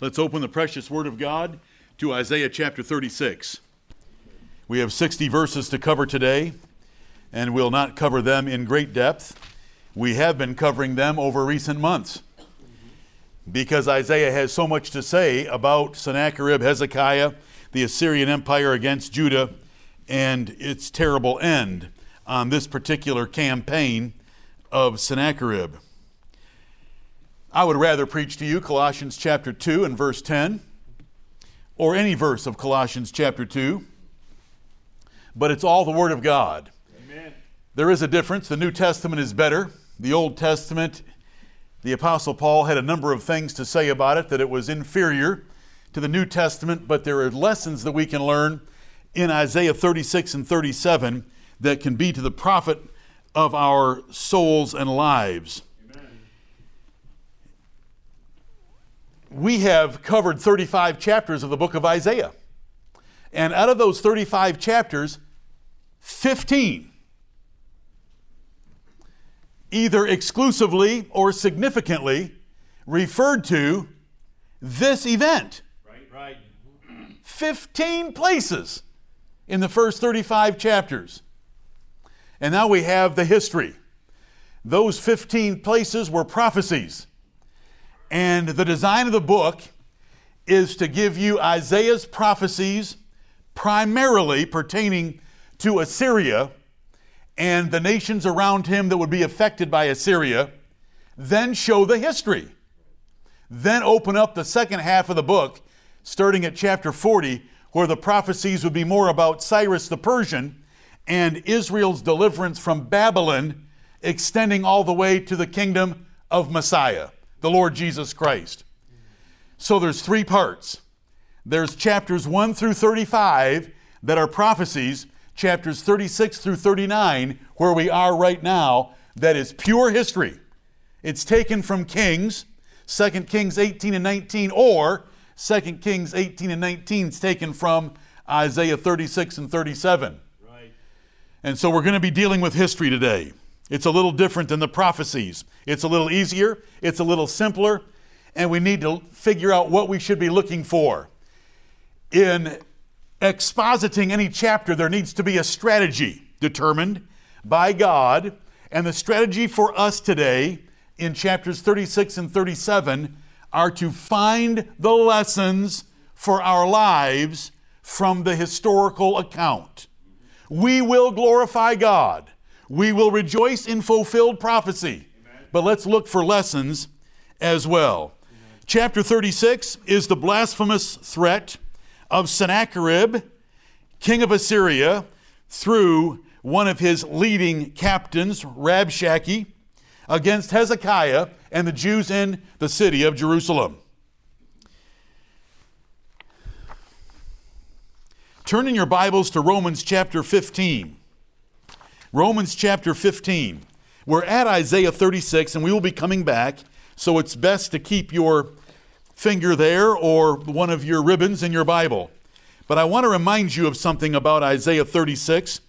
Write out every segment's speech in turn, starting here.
Let's open the precious Word of God to Isaiah chapter 36. We have 60 verses to cover today, and we'll not cover them in great depth. We have been covering them over recent months because Isaiah has so much to say about Sennacherib, Hezekiah, the Assyrian Empire against Judah, and its terrible end on this particular campaign of Sennacherib. I would rather preach to you Colossians chapter 2 and verse 10, or any verse of Colossians chapter 2, but it's all the Word of God. Amen. There is a difference. The New Testament is better. The Old Testament, the Apostle Paul had a number of things to say about it, that it was inferior to the New Testament, but there are lessons that we can learn in Isaiah 36 and 37 that can be to the profit of our souls and lives. We have covered 35 chapters of the book of Isaiah. And out of those 35 chapters, 15 either exclusively or significantly referred to this event. Right, right. 15 places in the first 35 chapters. And now we have the history. Those 15 places were prophecies and the design of the book is to give you Isaiah's prophecies primarily pertaining to Assyria and the nations around him that would be affected by Assyria, then show the history. Then open up the second half of the book, starting at chapter 40, where the prophecies would be more about Cyrus the Persian and Israel's deliverance from Babylon, extending all the way to the kingdom of Messiah the Lord Jesus Christ. So there's three parts. There's chapters 1 through 35 that are prophecies, chapters 36 through 39, where we are right now, that is pure history. It's taken from Kings, 2 Kings 18 and 19, or 2 Kings 18 and 19 is taken from Isaiah 36 and 37. Right. And so we're going to be dealing with history today. It's a little different than the prophecies. It's a little easier, it's a little simpler, and we need to figure out what we should be looking for. In expositing any chapter, there needs to be a strategy determined by God, and the strategy for us today in chapters 36 and 37 are to find the lessons for our lives from the historical account. We will glorify God we will rejoice in fulfilled prophecy. Amen. But let's look for lessons as well. Amen. Chapter 36 is the blasphemous threat of Sennacherib, king of Assyria, through one of his leading captains, Rabshakeh, against Hezekiah and the Jews in the city of Jerusalem. Turn in your Bibles to Romans chapter 15. Romans chapter 15. We're at Isaiah 36, and we will be coming back, so it's best to keep your finger there or one of your ribbons in your Bible. But I want to remind you of something about Isaiah 36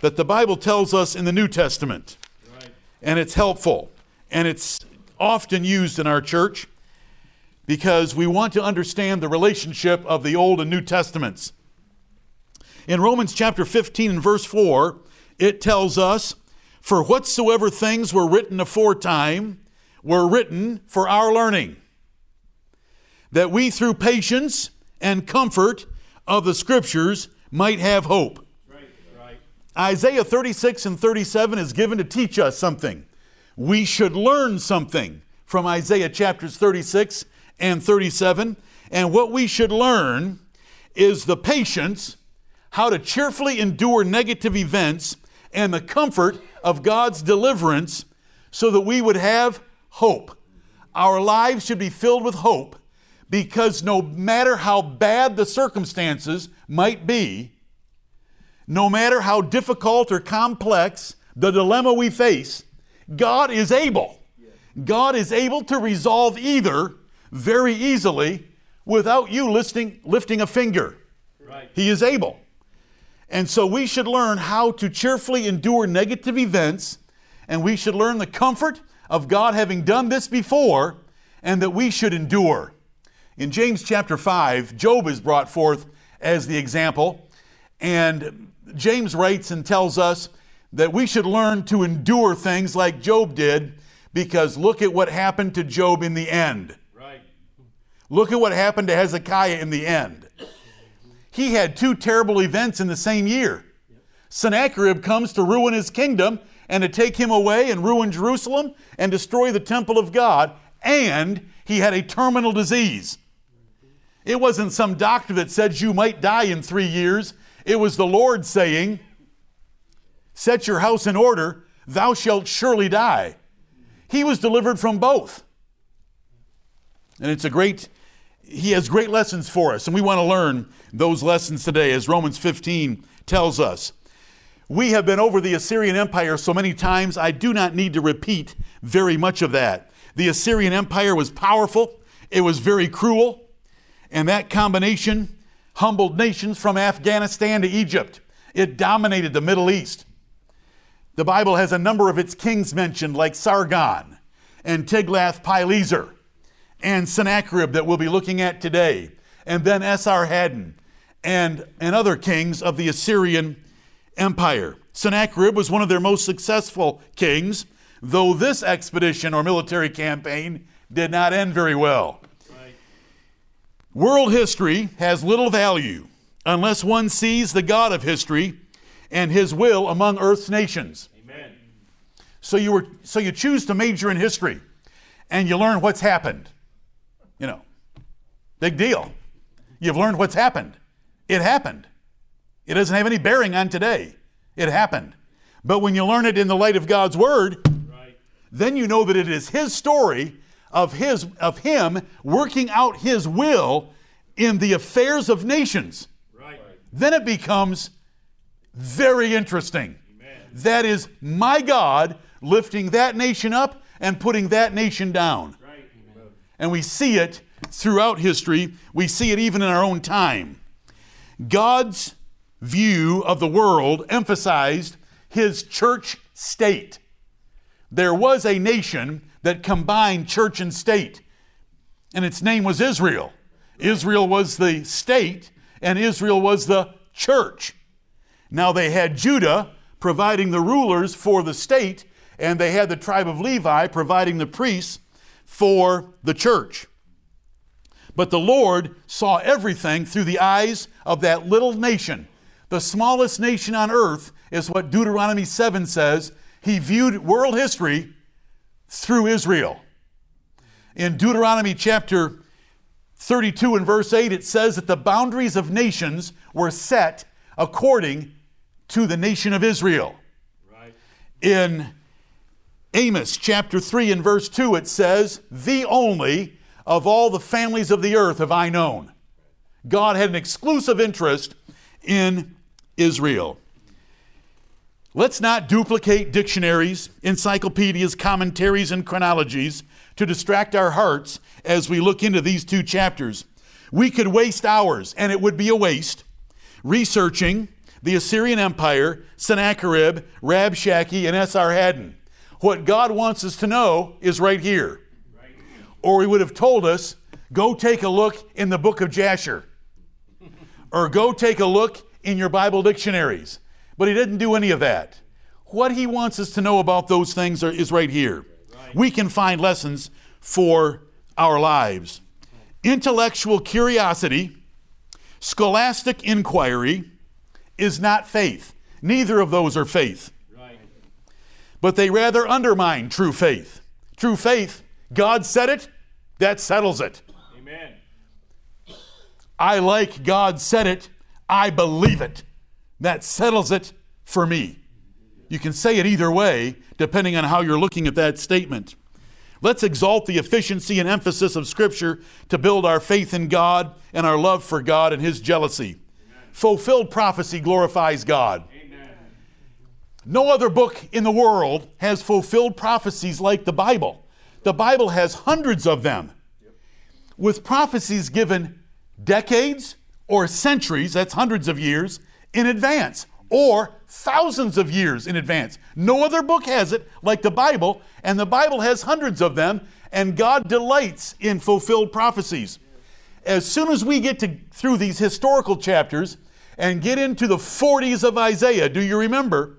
that the Bible tells us in the New Testament. Right. And it's helpful, and it's often used in our church because we want to understand the relationship of the Old and New Testaments. In Romans chapter 15 and verse 4, it tells us, For whatsoever things were written aforetime were written for our learning, that we through patience and comfort of the Scriptures might have hope. Isaiah 36 and 37 is given to teach us something. We should learn something from Isaiah chapters 36 and 37. And what we should learn is the patience, how to cheerfully endure negative events and the comfort of God's deliverance so that we would have hope. Our lives should be filled with hope because no matter how bad the circumstances might be, no matter how difficult or complex the dilemma we face, God is able. God is able to resolve either very easily without you lifting, lifting a finger. Right. He is able. And so we should learn how to cheerfully endure negative events, and we should learn the comfort of God having done this before, and that we should endure. In James chapter 5, Job is brought forth as the example. And James writes and tells us that we should learn to endure things like Job did because look at what happened to Job in the end. Right. Look at what happened to Hezekiah in the end. He had two terrible events in the same year. Sennacherib comes to ruin his kingdom and to take him away and ruin Jerusalem and destroy the temple of God, and he had a terminal disease. It wasn't some doctor that said you might die in three years. It was the Lord saying, Set your house in order, thou shalt surely die. He was delivered from both. And it's a great, he has great lessons for us, and we want to learn those lessons today, as Romans 15 tells us. We have been over the Assyrian Empire so many times, I do not need to repeat very much of that. The Assyrian Empire was powerful, it was very cruel, and that combination humbled nations from Afghanistan to Egypt. It dominated the Middle East. The Bible has a number of its kings mentioned, like Sargon and Tiglath-Pileser and Sennacherib that we'll be looking at today, and then Esarhaddon and, and other kings of the Assyrian Empire. Sennacherib was one of their most successful kings, though this expedition or military campaign did not end very well. Right. World history has little value unless one sees the God of history and his will among earth's nations. Amen. So you were so you choose to major in history and you learn what's happened. You know. Big deal. You've learned what's happened. It happened. It doesn't have any bearing on today. It happened. But when you learn it in the light of God's word, Right. then you know that it is his story of his of him working out his will in the affairs of nations. Right. Then it becomes very interesting. Amen. That is my God lifting that nation up and putting that nation down. And we see it throughout history. We see it even in our own time. God's view of the world emphasized his church state. There was a nation that combined church and state, and its name was Israel. Israel was the state, and Israel was the church. Now they had Judah providing the rulers for the state, and they had the tribe of Levi providing the priests for the church. But the Lord saw everything through the eyes of that little nation. The smallest nation on earth is what Deuteronomy 7 says. He viewed world history through Israel. In Deuteronomy chapter 32 and verse 8, it says that the boundaries of nations were set according to the nation of Israel. Right. In Amos chapter 3 and verse 2, it says, The only of all the families of the earth have I known. God had an exclusive interest in Israel. Let's not duplicate dictionaries, encyclopedias, commentaries, and chronologies to distract our hearts as we look into these two chapters. We could waste hours, and it would be a waste, researching the Assyrian Empire, Sennacherib, Rabshakeh, and Esarhaddon. What God wants us to know is right here. Or He would have told us, go take a look in the book of Jasher, or go take a look in your Bible dictionaries. But He didn't do any of that. What He wants us to know about those things are, is right here. Right. We can find lessons for our lives. Intellectual curiosity, scholastic inquiry is not faith. Neither of those are faith. But they rather undermine true faith. True faith, God said it, that settles it. Amen. I like God said it, I believe it. That settles it for me. You can say it either way, depending on how you're looking at that statement. Let's exalt the efficiency and emphasis of Scripture to build our faith in God and our love for God and His jealousy. Fulfilled prophecy glorifies God. Amen. No other book in the world has fulfilled prophecies like the Bible. The Bible has hundreds of them, with prophecies given decades or centuries, that's hundreds of years, in advance, or thousands of years in advance. No other book has it like the Bible, and the Bible has hundreds of them, and God delights in fulfilled prophecies. as soon as we get to, through these historical chapters and get into the 40s of Isaiah, do you remember?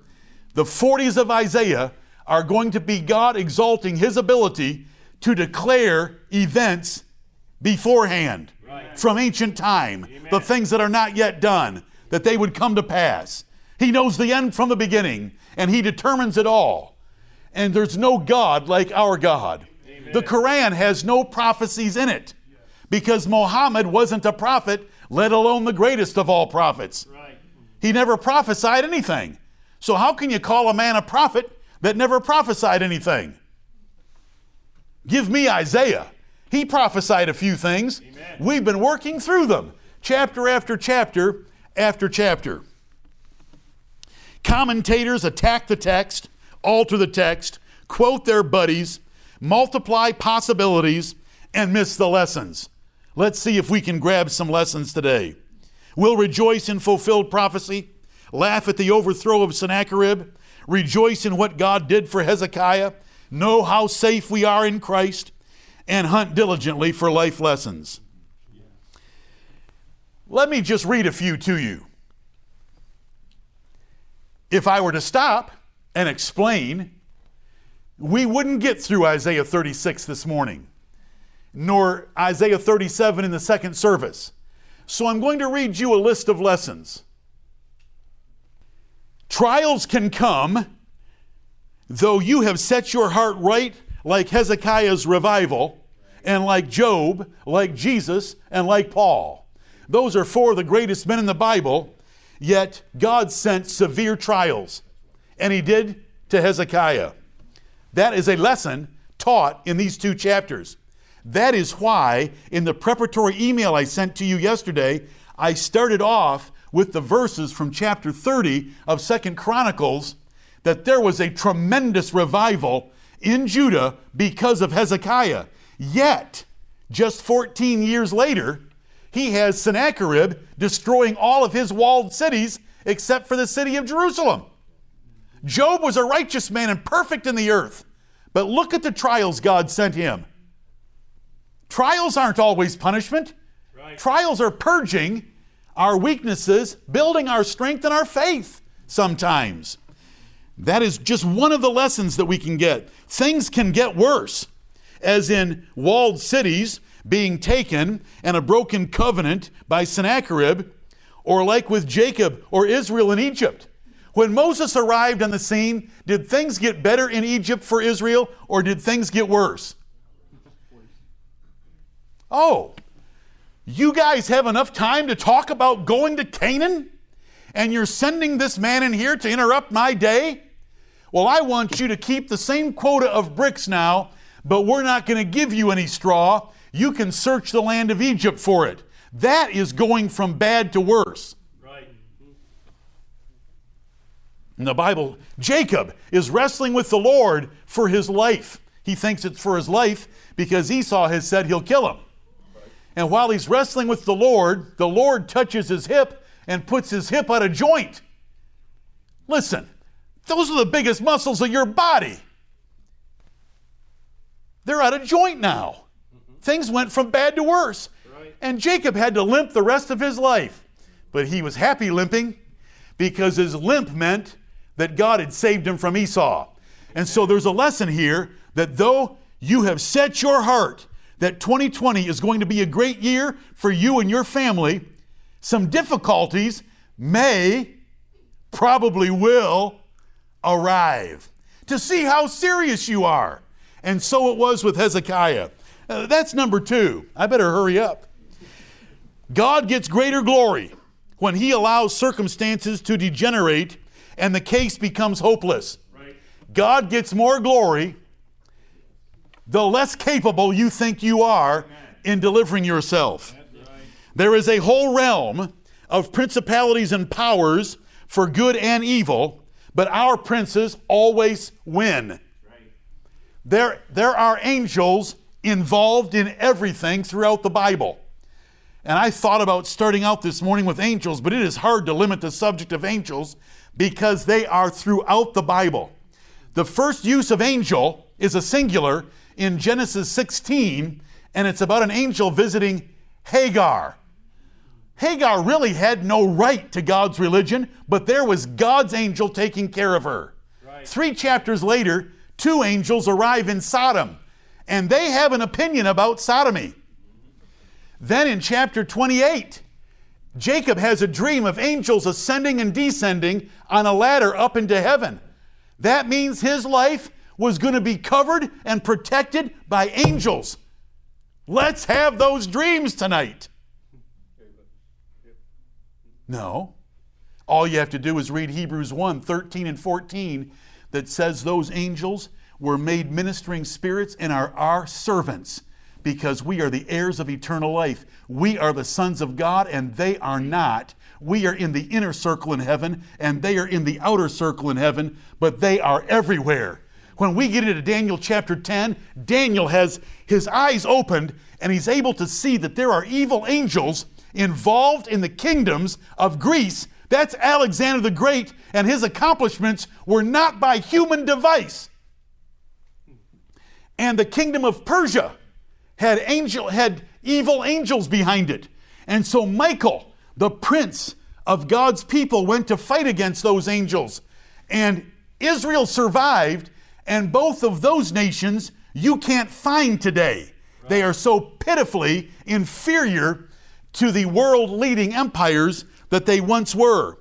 The 40s of Isaiah are going to be God exalting his ability to declare events beforehand right. from ancient time, Amen. the things that are not yet done, that they would come to pass. He knows the end from the beginning, and he determines it all. And there's no God like our God. Amen. The Quran has no prophecies in it because Muhammad wasn't a prophet, let alone the greatest of all prophets. Right. He never prophesied anything. So, how can you call a man a prophet that never prophesied anything? Give me Isaiah. He prophesied a few things. Amen. We've been working through them, chapter after chapter after chapter. Commentators attack the text, alter the text, quote their buddies, multiply possibilities, and miss the lessons. Let's see if we can grab some lessons today. We'll rejoice in fulfilled prophecy, laugh at the overthrow of Sennacherib, rejoice in what God did for Hezekiah, know how safe we are in Christ, and hunt diligently for life lessons. Let me just read a few to you. If I were to stop and explain, we wouldn't get through Isaiah 36 this morning nor Isaiah 37 in the second service. So I'm going to read you a list of lessons. Trials can come, though you have set your heart right, like Hezekiah's revival, and like Job, like Jesus, and like Paul. Those are four of the greatest men in the Bible, yet God sent severe trials, and He did to Hezekiah. That is a lesson taught in these two chapters. That is why, in the preparatory email I sent to you yesterday, I started off with the verses from chapter 30 of Second Chronicles that there was a tremendous revival in Judah because of Hezekiah. Yet, just 14 years later, he has Sennacherib destroying all of his walled cities except for the city of Jerusalem. Job was a righteous man and perfect in the earth. But look at the trials God sent him. Trials aren't always punishment. Right. Trials are purging our weaknesses, building our strength and our faith sometimes. That is just one of the lessons that we can get. Things can get worse, as in walled cities being taken and a broken covenant by Sennacherib, or like with Jacob or Israel in Egypt. When Moses arrived on the scene, did things get better in Egypt for Israel or did things get worse? Oh, you guys have enough time to talk about going to Canaan? And you're sending this man in here to interrupt my day? Well, I want you to keep the same quota of bricks now, but we're not going to give you any straw. You can search the land of Egypt for it. That is going from bad to worse. Right. In the Bible, Jacob is wrestling with the Lord for his life. He thinks it's for his life because Esau has said he'll kill him. And while he's wrestling with the Lord, the Lord touches his hip and puts his hip out of joint. Listen, those are the biggest muscles of your body. They're out of joint now. Mm-hmm. Things went from bad to worse. Right. And Jacob had to limp the rest of his life. But he was happy limping because his limp meant that God had saved him from Esau. And so there's a lesson here that though you have set your heart that 2020 is going to be a great year for you and your family, some difficulties may, probably will, arrive to see how serious you are. And so it was with Hezekiah. Uh, that's number two. I better hurry up. God gets greater glory when he allows circumstances to degenerate and the case becomes hopeless. Right. God gets more glory the less capable you think you are in delivering yourself. There is a whole realm of principalities and powers for good and evil, but our princes always win. There, there are angels involved in everything throughout the Bible. And I thought about starting out this morning with angels, but it is hard to limit the subject of angels because they are throughout the Bible. The first use of angel is a singular in Genesis 16, and it's about an angel visiting Hagar. Hagar really had no right to God's religion, but there was God's angel taking care of her. Right. Three chapters later, two angels arrive in Sodom, and they have an opinion about sodomy. Then in chapter 28, Jacob has a dream of angels ascending and descending on a ladder up into heaven. That means his life was going to be covered and protected by angels. Let's have those dreams tonight. No. All you have to do is read Hebrews 1 13 and 14 that says those angels were made ministering spirits and are our servants because we are the heirs of eternal life. We are the sons of God and they are not. We are in the inner circle in heaven and they are in the outer circle in heaven, but they are everywhere. When we get into Daniel chapter 10, Daniel has his eyes opened and he's able to see that there are evil angels involved in the kingdoms of Greece. That's Alexander the Great, and his accomplishments were not by human device. And the kingdom of Persia had angel had evil angels behind it. And so Michael, the prince of God's people, went to fight against those angels. And Israel survived, and both of those nations you can't find today. Right. They are so pitifully inferior to the world leading empires that they once were.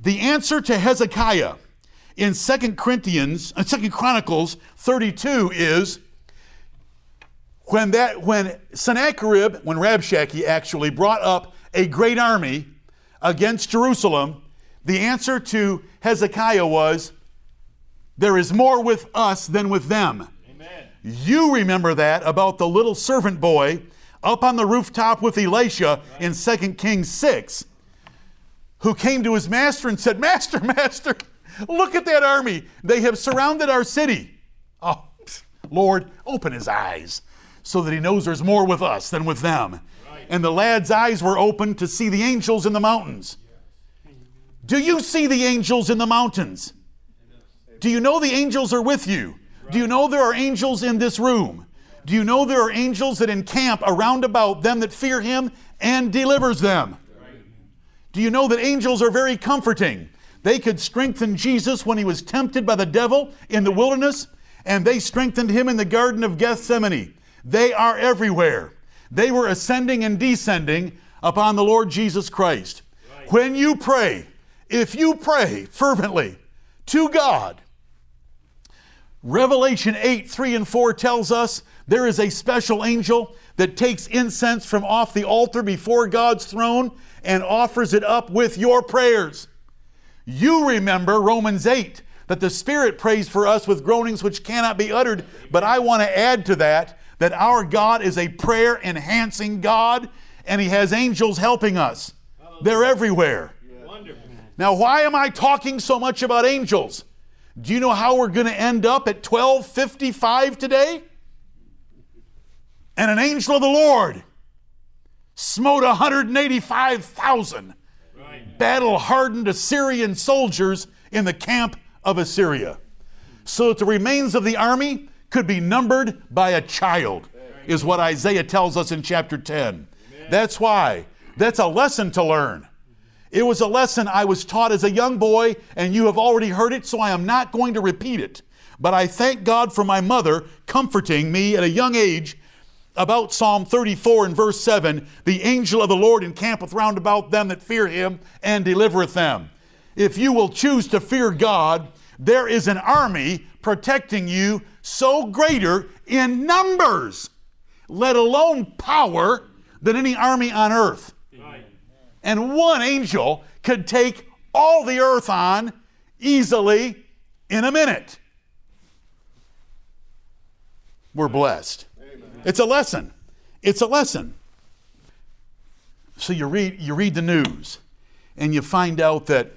The answer to Hezekiah in 2 Corinthians, uh, 2 Chronicles 32 is when that when Sennacherib, when Rabshakeh actually brought up a great army against Jerusalem, the answer to Hezekiah was, There is more with us than with them. Amen. You remember that about the little servant boy up on the rooftop with Elisha in 2 Kings 6, who came to his master and said, Master, Master, look at that army. They have surrounded our city. Oh, Lord, open his eyes so that he knows there's more with us than with them. And the lad's eyes were opened to see the angels in the mountains. Do you see the angels in the mountains? Do you know the angels are with you? Do you know there are angels in this room? Do you know there are angels that encamp around about them that fear him and delivers them? Do you know that angels are very comforting? They could strengthen Jesus when he was tempted by the devil in the wilderness, and they strengthened him in the Garden of Gethsemane. They are everywhere. They were ascending and descending upon the Lord Jesus Christ. When you pray, if you pray fervently to God, Revelation 8 3 and 4 tells us there is a special angel that takes incense from off the altar before God's throne and offers it up with your prayers. You remember Romans 8 that the Spirit prays for us with groanings which cannot be uttered, but I want to add to that that our God is a prayer enhancing God and He has angels helping us. They're everywhere. Now, why am I talking so much about angels? Do you know how we're going to end up at 1255 today? And an angel of the Lord smote 185,000 right. battle hardened Assyrian soldiers in the camp of Assyria. So that the remains of the army could be numbered by a child, is what Isaiah tells us in chapter 10. Amen. That's why. That's a lesson to learn. It was a lesson I was taught as a young boy, and you have already heard it, so I am not going to repeat it. But I thank God for my mother comforting me at a young age about Psalm 34 and verse 7 The angel of the Lord encampeth round about them that fear him and delivereth them. If you will choose to fear God, there is an army protecting you so greater in numbers, let alone power, than any army on earth. And one angel could take all the earth on easily in a minute. We're blessed. It's a lesson. It's a lesson. So you read, you read the news and you find out that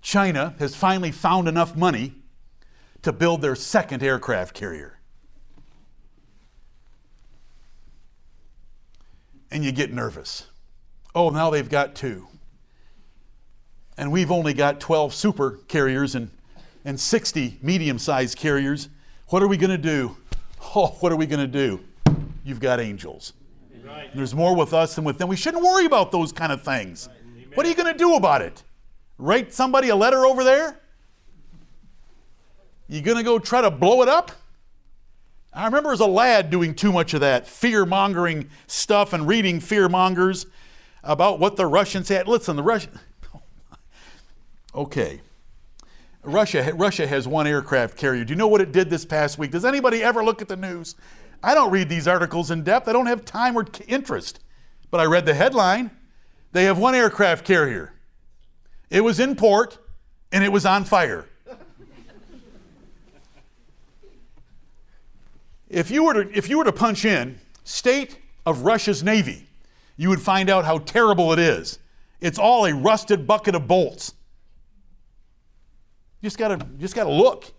China has finally found enough money to build their second aircraft carrier. And you get nervous. Oh, now they've got two. And we've only got 12 super carriers and, and 60 medium sized carriers. What are we going to do? Oh, what are we going to do? you've got angels. Right. There's more with us than with them. We shouldn't worry about those kind of things. Right. What are you going to do about it? Write somebody a letter over there? You going to go try to blow it up? I remember as a lad doing too much of that fear mongering stuff and reading fear mongers about what the Russians had. Listen, the Russian. okay. Russia, Russia has one aircraft carrier. Do you know what it did this past week? Does anybody ever look at the news? I don't read these articles in depth. I don't have time or interest. But I read the headline. They have one aircraft carrier. It was in port and it was on fire. If you were to, if you were to punch in state of Russia's Navy, you would find out how terrible it is. It's all a rusted bucket of bolts. You just gotta, just gotta look.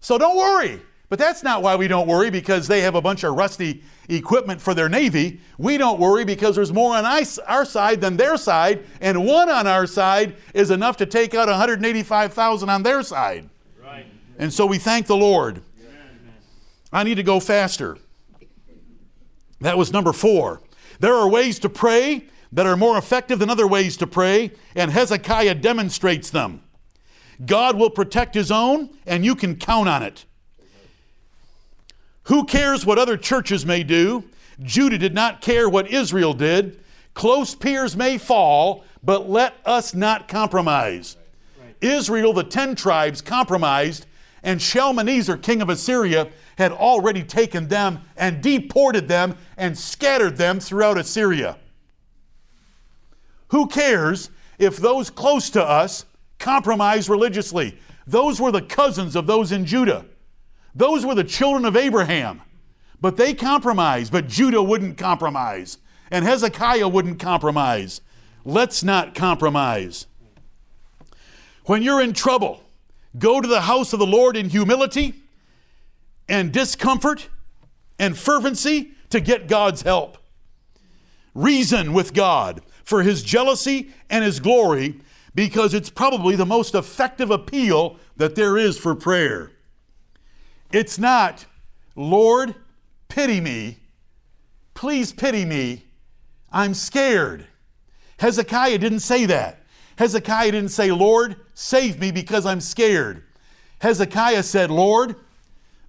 So don't worry. But that's not why we don't worry because they have a bunch of rusty equipment for their Navy. We don't worry because there's more on our side than their side, and one on our side is enough to take out 185,000 on their side. Right. And so we thank the Lord. I need to go faster. That was number four. There are ways to pray that are more effective than other ways to pray, and Hezekiah demonstrates them. God will protect his own, and you can count on it. Who cares what other churches may do? Judah did not care what Israel did. Close peers may fall, but let us not compromise. Israel, the ten tribes, compromised, and Shalmaneser, king of Assyria, had already taken them and deported them and scattered them throughout Assyria. Who cares if those close to us compromise religiously? Those were the cousins of those in Judah. Those were the children of Abraham. But they compromised, but Judah wouldn't compromise. And Hezekiah wouldn't compromise. Let's not compromise. When you're in trouble, go to the house of the Lord in humility and discomfort and fervency to get God's help. Reason with God for his jealousy and his glory because it's probably the most effective appeal that there is for prayer. It's not, Lord, pity me. Please pity me. I'm scared. Hezekiah didn't say that. Hezekiah didn't say, Lord, save me because I'm scared. Hezekiah said, Lord,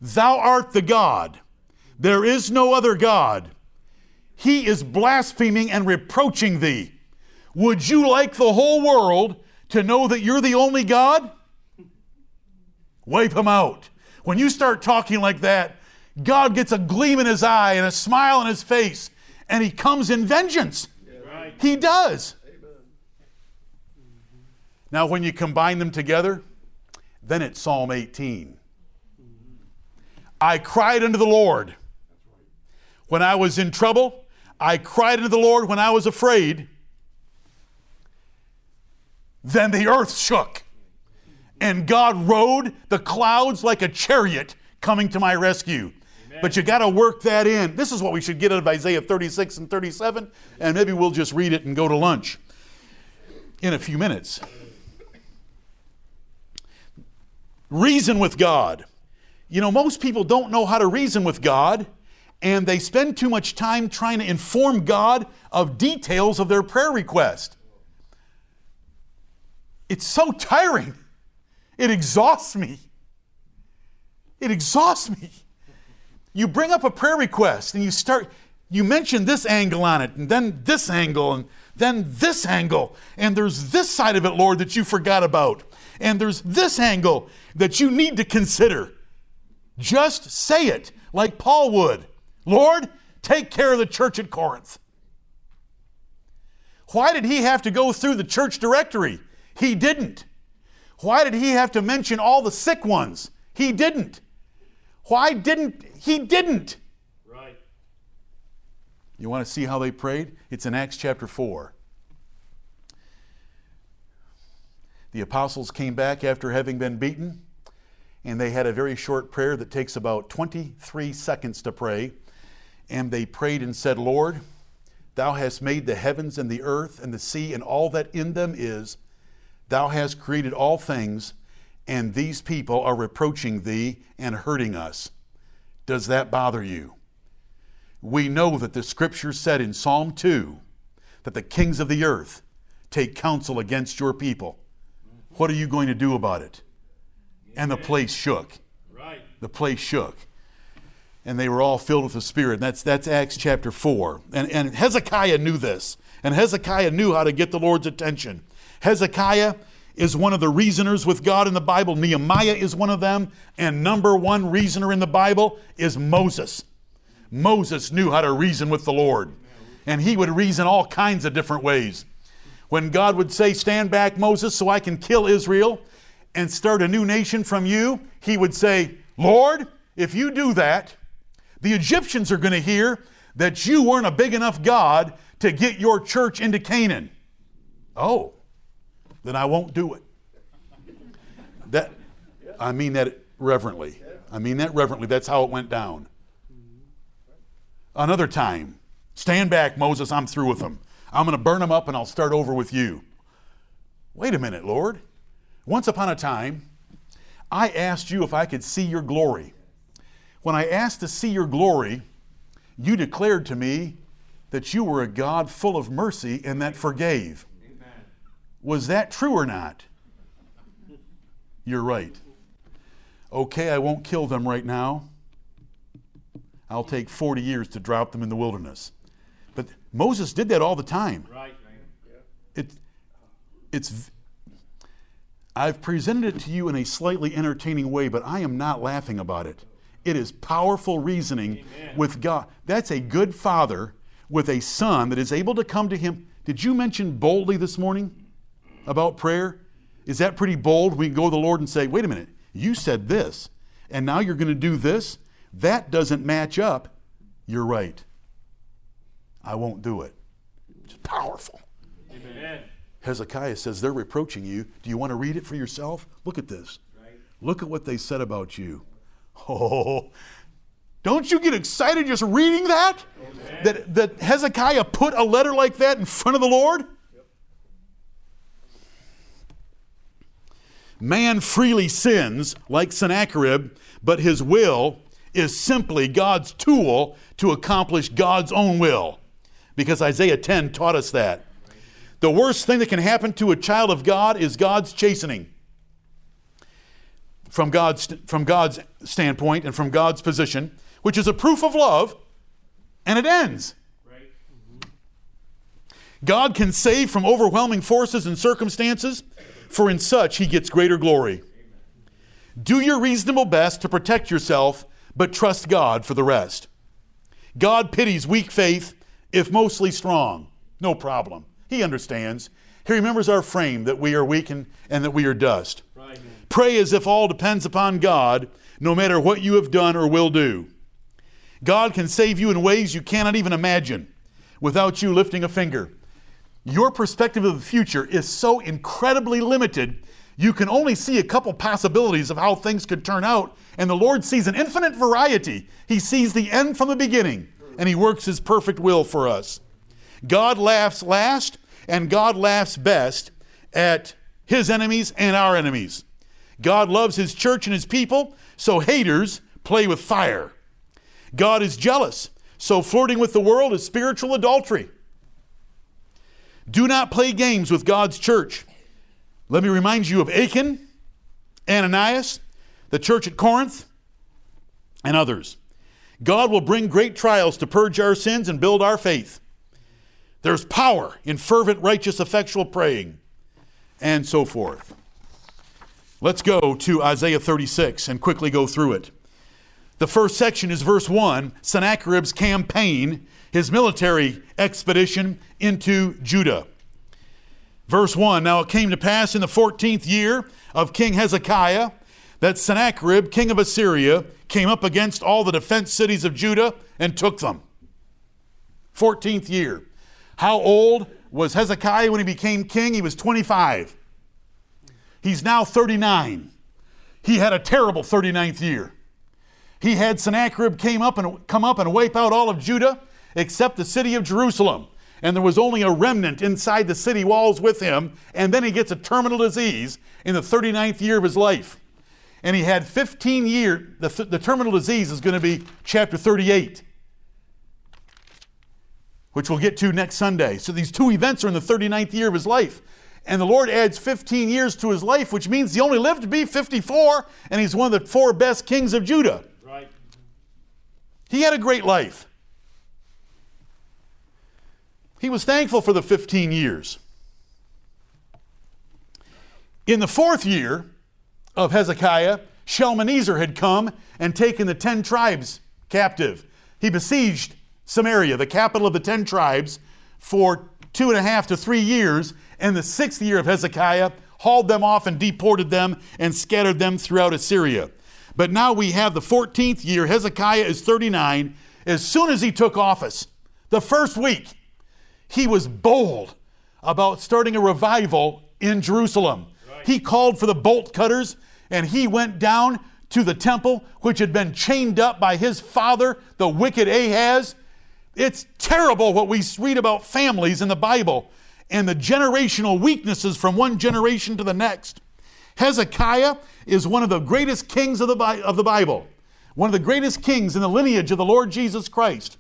Thou art the God. There is no other God. He is blaspheming and reproaching thee. Would you like the whole world to know that you're the only God? Wipe him out. When you start talking like that, God gets a gleam in his eye and a smile on his face, and he comes in vengeance. Right. He does. Amen. Now, when you combine them together, then it's Psalm 18. I cried unto the Lord. When I was in trouble, I cried unto the Lord when I was afraid. Then the earth shook, and God rode the clouds like a chariot coming to my rescue. Amen. But you got to work that in. This is what we should get out of Isaiah 36 and 37, and maybe we'll just read it and go to lunch in a few minutes. Reason with God. You know, most people don't know how to reason with God, and they spend too much time trying to inform God of details of their prayer request. It's so tiring. It exhausts me. It exhausts me. You bring up a prayer request and you start, you mention this angle on it, and then this angle, and then this angle, and there's this side of it, Lord, that you forgot about, and there's this angle that you need to consider. Just say it like Paul would Lord, take care of the church at Corinth. Why did he have to go through the church directory? He didn't. Why did he have to mention all the sick ones? He didn't. Why didn't he didn't? Right. You want to see how they prayed? It's in Acts chapter 4. The apostles came back after having been beaten and they had a very short prayer that takes about 23 seconds to pray. And they prayed and said, Lord, Thou hast made the heavens and the earth and the sea and all that in them is. Thou hast created all things, and these people are reproaching Thee and hurting us. Does that bother you? we know that the scripture said in Psalm 2 that the kings of the earth take counsel against your people. What are you going to do about it? And the place shook. Right. The place shook. And they were all filled with the Spirit. That's, that's Acts chapter 4. And, and Hezekiah knew this. And Hezekiah knew how to get the Lord's attention. Hezekiah is one of the reasoners with God in the Bible. Nehemiah is one of them. And number one reasoner in the Bible is Moses. Moses knew how to reason with the Lord. And he would reason all kinds of different ways. When God would say, Stand back, Moses, so I can kill Israel and start a new nation from you, he would say, Lord, if you do that, the Egyptians are going to hear that you weren't a big enough God to get your church into Canaan. Oh, then I won't do it. That I mean that reverently. I mean that reverently. That's how it went down. Another time, stand back, Moses, I'm through with them. I'm going to burn them up and I'll start over with you. Wait a minute, Lord. Once upon a time, I asked you if I could see your glory. When I asked to see your glory, you declared to me that you were a God full of mercy and that forgave. Amen. Was that true or not? You're right. Okay, I won't kill them right now. I'll take 40 years to drop them in the wilderness. But Moses did that all the time. Right. It, it's, I've presented it to you in a slightly entertaining way, but I am not laughing about it. It is powerful reasoning Amen. with God. That's a good father with a son that is able to come to him. Did you mention boldly this morning about prayer? Is that pretty bold? We can go to the Lord and say, wait a minute, you said this, and now you're going to do this? That doesn't match up. You're right. I won't do it. It's powerful. Amen. Hezekiah says, They're reproaching you. Do you want to read it for yourself? Look at this. Right. Look at what they said about you. Oh, don't you get excited just reading that? That, that Hezekiah put a letter like that in front of the Lord? Man freely sins like Sennacherib, but his will is simply God's tool to accomplish God's own will. Because Isaiah 10 taught us that. The worst thing that can happen to a child of God is God's chastening. From God's, from God's standpoint and from God's position, which is a proof of love, and it ends. Right. God can save from overwhelming forces and circumstances, for in such he gets greater glory. Do your reasonable best to protect yourself, but trust God for the rest. God pities weak faith, if mostly strong. No problem. He understands. He remembers our frame that we are weak and, and that we are dust. Pray as if all depends upon God, no matter what you have done or will do. God can save you in ways you cannot even imagine without you lifting a finger. Your perspective of the future is so incredibly limited, you can only see a couple possibilities of how things could turn out, and the Lord sees an infinite variety. He sees the end from the beginning, and He works His perfect will for us. God laughs last, and God laughs best at His enemies and our enemies. God loves His church and His people, so haters play with fire. God is jealous, so flirting with the world is spiritual adultery. Do not play games with God's church. Let me remind you of Achan, Ananias, the church at Corinth, and others. God will bring great trials to purge our sins and build our faith. There's power in fervent, righteous, effectual praying, and so forth. Let's go to Isaiah 36 and quickly go through it. The first section is verse 1 Sennacherib's campaign, his military expedition into Judah. Verse 1 Now it came to pass in the 14th year of King Hezekiah that Sennacherib, king of Assyria, came up against all the defense cities of Judah and took them. 14th year. How old was Hezekiah when he became king? He was 25. He's now 39. He had a terrible 39th year. He had Sennacherib came up and come up and wipe out all of Judah except the city of Jerusalem. And there was only a remnant inside the city walls with him. And then he gets a terminal disease in the 39th year of his life. And he had 15 years, the, the terminal disease is going to be chapter 38. Which we'll get to next Sunday. So these two events are in the 39th year of his life. And the Lord adds 15 years to his life, which means he only lived to be 54, and he's one of the four best kings of Judah. Right. He had a great life. He was thankful for the 15 years. In the fourth year of Hezekiah, Shalmaneser had come and taken the 10 tribes captive. He besieged Samaria, the capital of the 10 tribes, for two and a half to three years. And the sixth year of Hezekiah, hauled them off and deported them and scattered them throughout Assyria. But now we have the 14th year. Hezekiah is 39. As soon as he took office, the first week, he was bold about starting a revival in Jerusalem. Right. He called for the bolt cutters and he went down to the temple, which had been chained up by his father, the wicked Ahaz. It's terrible what we read about families in the Bible and the generational weaknesses from one generation to the next. Hezekiah is one of the greatest kings of the, of the Bible, one of the greatest kings in the lineage of the Lord Jesus Christ,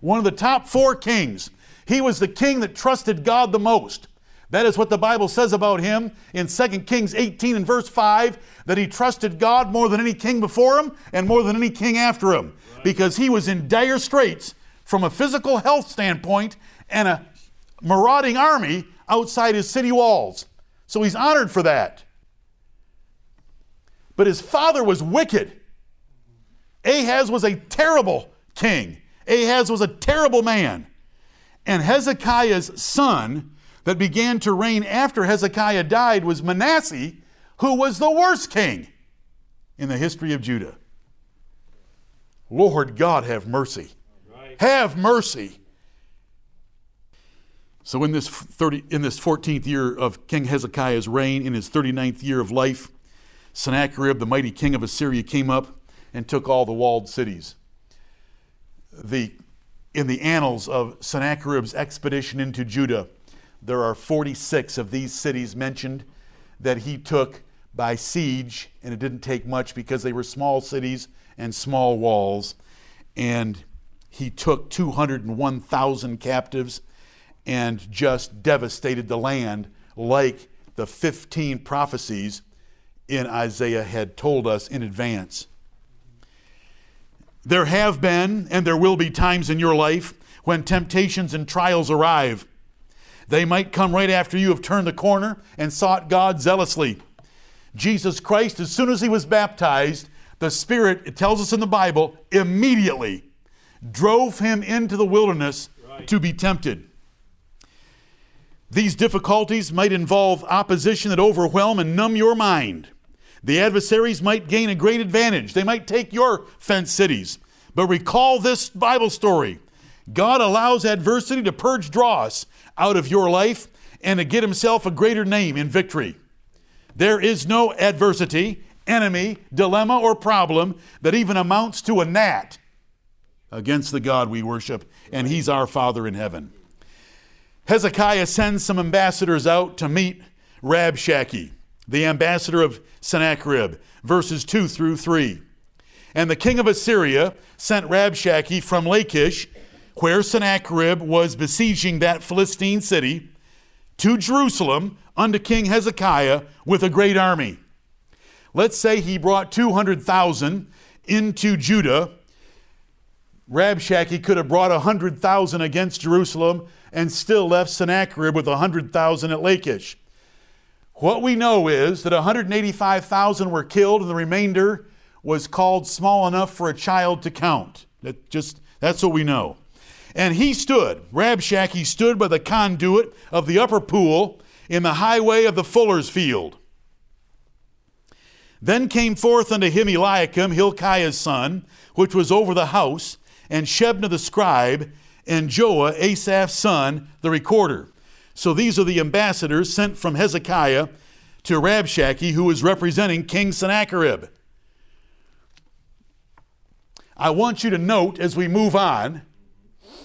one of the top four kings. He was the king that trusted God the most. That is what the Bible says about him in 2 Kings 18 and verse 5 that he trusted God more than any king before him and more than any king after him right. because he was in dire straits from a physical health standpoint and a marauding army outside his city walls. So he's honored for that. But his father was wicked. Ahaz was a terrible king. Ahaz was a terrible man. And Hezekiah's son that began to reign after Hezekiah died was Manasseh, who was the worst king in the history of Judah. Lord God, have mercy. Have mercy. So in this 30 in this 14th year of King Hezekiah's reign, in his 39th year of life, Sennacherib, the mighty king of Assyria, came up and took all the walled cities. The in the annals of Sennacherib's expedition into Judah, there are 46 of these cities mentioned that he took by siege, and it didn't take much because they were small cities and small walls. And he took 201,000 captives and just devastated the land like the 15 prophecies in Isaiah had told us in advance. There have been and there will be times in your life when temptations and trials arrive they might come right after you have turned the corner and sought God zealously. Jesus Christ, as soon as he was baptized, the Spirit, it tells us in the Bible, immediately drove him into the wilderness right. to be tempted. These difficulties might involve opposition that overwhelm and numb your mind. The adversaries might gain a great advantage. They might take your fenced cities. But recall this Bible story. God allows adversity to purge dross out of your life and to get himself a greater name in victory. There is no adversity, enemy, dilemma, or problem that even amounts to a gnat against the God we worship, and he's our Father in heaven. Hezekiah sends some ambassadors out to meet Rabshakeh, the ambassador of Sennacherib, verses 2 through 3. And the king of Assyria sent Rabshakeh from Lachish where Sennacherib was besieging that Philistine city, to Jerusalem unto King Hezekiah with a great army. Let's say he brought 200,000 into Judah. Rabshakeh could have brought 100,000 against Jerusalem and still left Sennacherib with 100,000 at Lachish. What we know is that 185,000 were killed and the remainder was called small enough for a child to count. That just that's what we know. And he stood, Rabshakeh stood by the conduit of the upper pool in the highway of the fuller's field. Then came forth unto him Eliakim, Hilkiah's son, which was over the house, and Shebna the scribe, and Joah, Asaph's son, the recorder. So these are the ambassadors sent from Hezekiah to Rabshakeh, who is representing King Sennacherib. I want you to note as we move on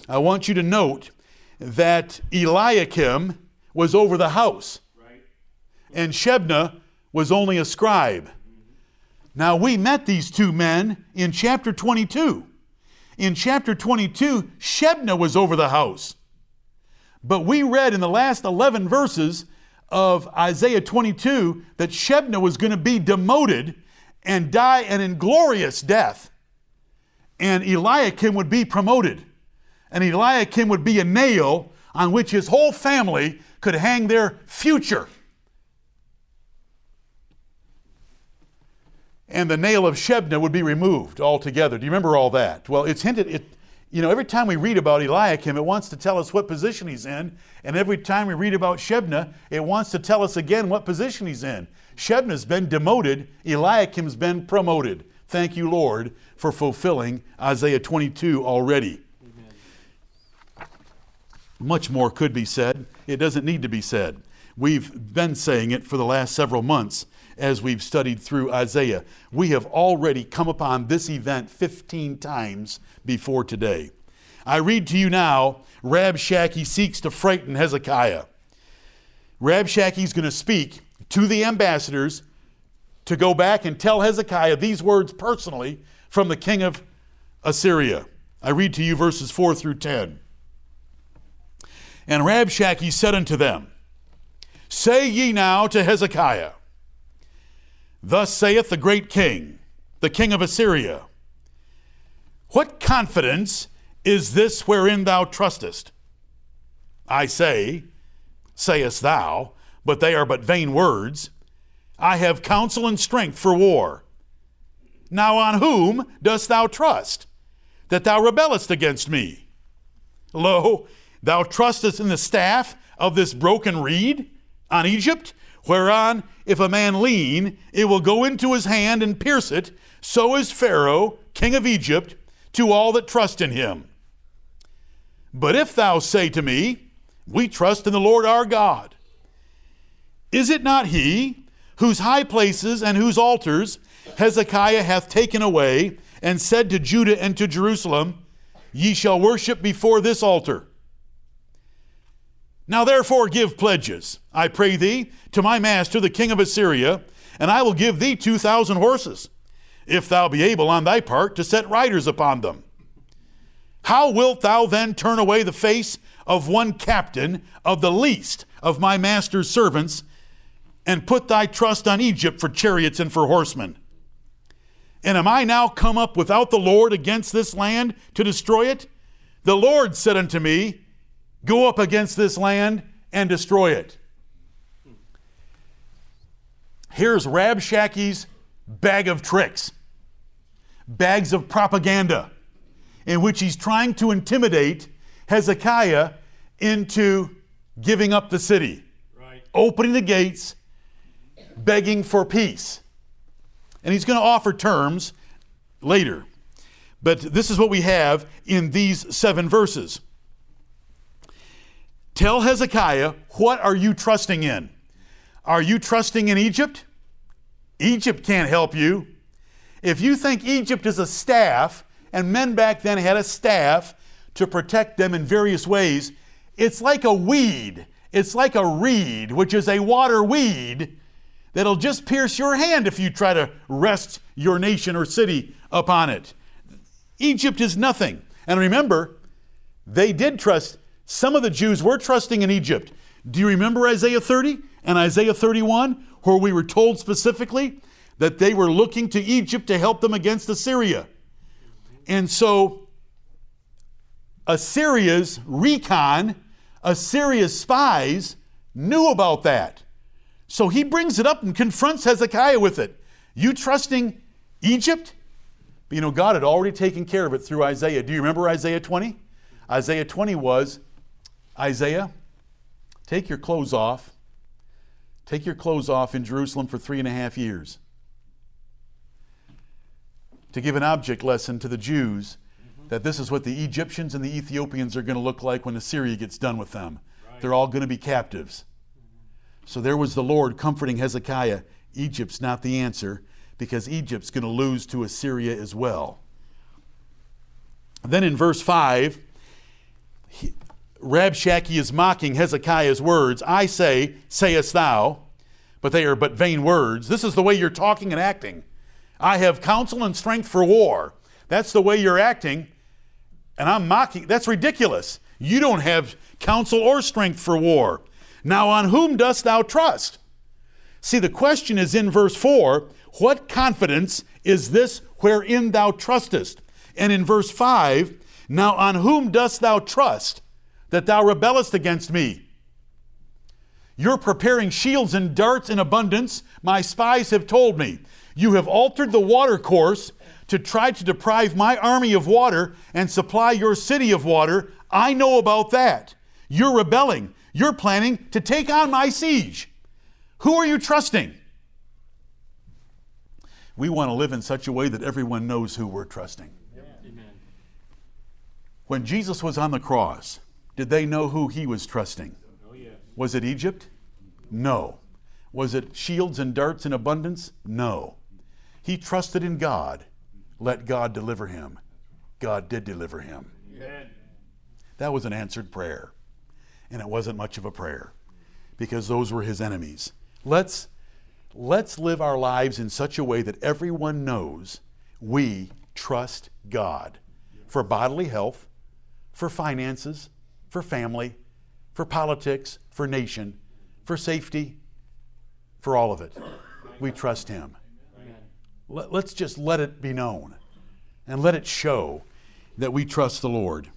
I want you to note that Eliakim was over the house, right. and Shebna was only a scribe. Mm-hmm. Now, we met these two men in chapter 22. In chapter 22, Shebna was over the house. But we read in the last 11 verses of Isaiah 22 that Shebna was going to be demoted and die an inglorious death. And Eliakim would be promoted. And Eliakim would be a nail on which his whole family could hang their future. And the nail of Shebna would be removed altogether. Do you remember all that? Well, it's hinted, it, you know, every time we read about Eliakim, it wants to tell us what position he's in. And every time we read about Shebna, it wants to tell us again what position he's in. Shebna's been demoted, Eliakim's been promoted. Thank you, Lord, for fulfilling Isaiah 22 already. Amen. Much more could be said. It doesn't need to be said. We've been saying it for the last several months as we've studied through Isaiah. We have already come upon this event 15 times before today. I read to you now Rabshakeh seeks to frighten Hezekiah. Rabshakeh is going to speak to the ambassadors to go back and tell Hezekiah these words personally from the king of Assyria. I read to you verses 4 through 10. And Rabshakeh said unto them, Say ye now to Hezekiah, Thus saith the great king, the king of Assyria, What confidence is this wherein thou trustest? I say, sayest thou, but they are but vain words. I have counsel and strength for war. Now on whom dost thou trust, that thou rebellest against me? Lo, thou trustest in the staff of this broken reed on Egypt, whereon if a man lean, it will go into his hand and pierce it. So is Pharaoh, king of Egypt, to all that trust in him. But if thou say to me, We trust in the Lord our God, is it not he whose high places and whose altars Hezekiah hath taken away, and said to Judah and to Jerusalem, Ye shall worship before this altar? Now therefore give pledges, I pray thee, to my master the king of Assyria, and I will give thee two thousand horses, if thou be able on thy part to set riders upon them. How wilt thou then turn away the face of one captain of the least of my master's servants, and put thy trust on Egypt for chariots and for horsemen? And am I now come up without the Lord against this land to destroy it? The Lord said unto me, Go up against this land and destroy it. Here's Rabshakeh's bag of tricks, bags of propaganda, in which he's trying to intimidate Hezekiah into giving up the city, right. opening the gates, begging for peace. And he's going to offer terms later. But this is what we have in these seven verses. Tell Hezekiah, what are you trusting in? Are you trusting in Egypt? Egypt can't help you. If you think Egypt is a staff, and men back then had a staff to protect them in various ways, it's like a weed. It's like a reed, which is a water weed that'll just pierce your hand if you try to rest your nation or city upon it. Egypt is nothing. And remember, they did trust some of the Jews were trusting in Egypt. Do you remember Isaiah 30 and Isaiah 31, where we were told specifically that they were looking to Egypt to help them against Assyria? And so, Assyria's recon, Assyria's spies knew about that. So he brings it up and confronts Hezekiah with it. You trusting Egypt? But you know, God had already taken care of it through Isaiah. Do you remember Isaiah 20? Isaiah 20 was Isaiah, take your clothes off. Take your clothes off in Jerusalem for three and a half years. To give an object lesson to the Jews that this is what the Egyptians and the Ethiopians are going to look like when Assyria gets done with them. Right. They're all going to be captives. So there was the Lord comforting Hezekiah. Egypt's not the answer because Egypt's going to lose to Assyria as well. Then in verse 5, Rabshakeh is mocking Hezekiah's words. I say, sayest thou, but they are but vain words. This is the way you're talking and acting. I have counsel and strength for war. That's the way you're acting. And I'm mocking. That's ridiculous. You don't have counsel or strength for war. Now, on whom dost thou trust? See, the question is in verse 4 What confidence is this wherein thou trustest? And in verse 5, Now on whom dost thou trust that thou rebellest against me? You're preparing shields and darts in abundance, my spies have told me. You have altered the water course to try to deprive my army of water and supply your city of water. I know about that. You're rebelling. You're planning to take on my siege. Who are you trusting? We want to live in such a way that everyone knows who we're trusting. Amen. When Jesus was on the cross, did they know who he was trusting? Was it Egypt? No. Was it shields and darts in abundance? No. He trusted in God. Let God deliver him. God did deliver him. Amen. That was an answered prayer. And it wasn't much of a prayer because those were his enemies. Let's, let's live our lives in such a way that everyone knows we trust God for bodily health, for finances, for family, for politics, for nation, for safety, for all of it. We trust Him. Let's just let it be known and let it show that we trust the Lord.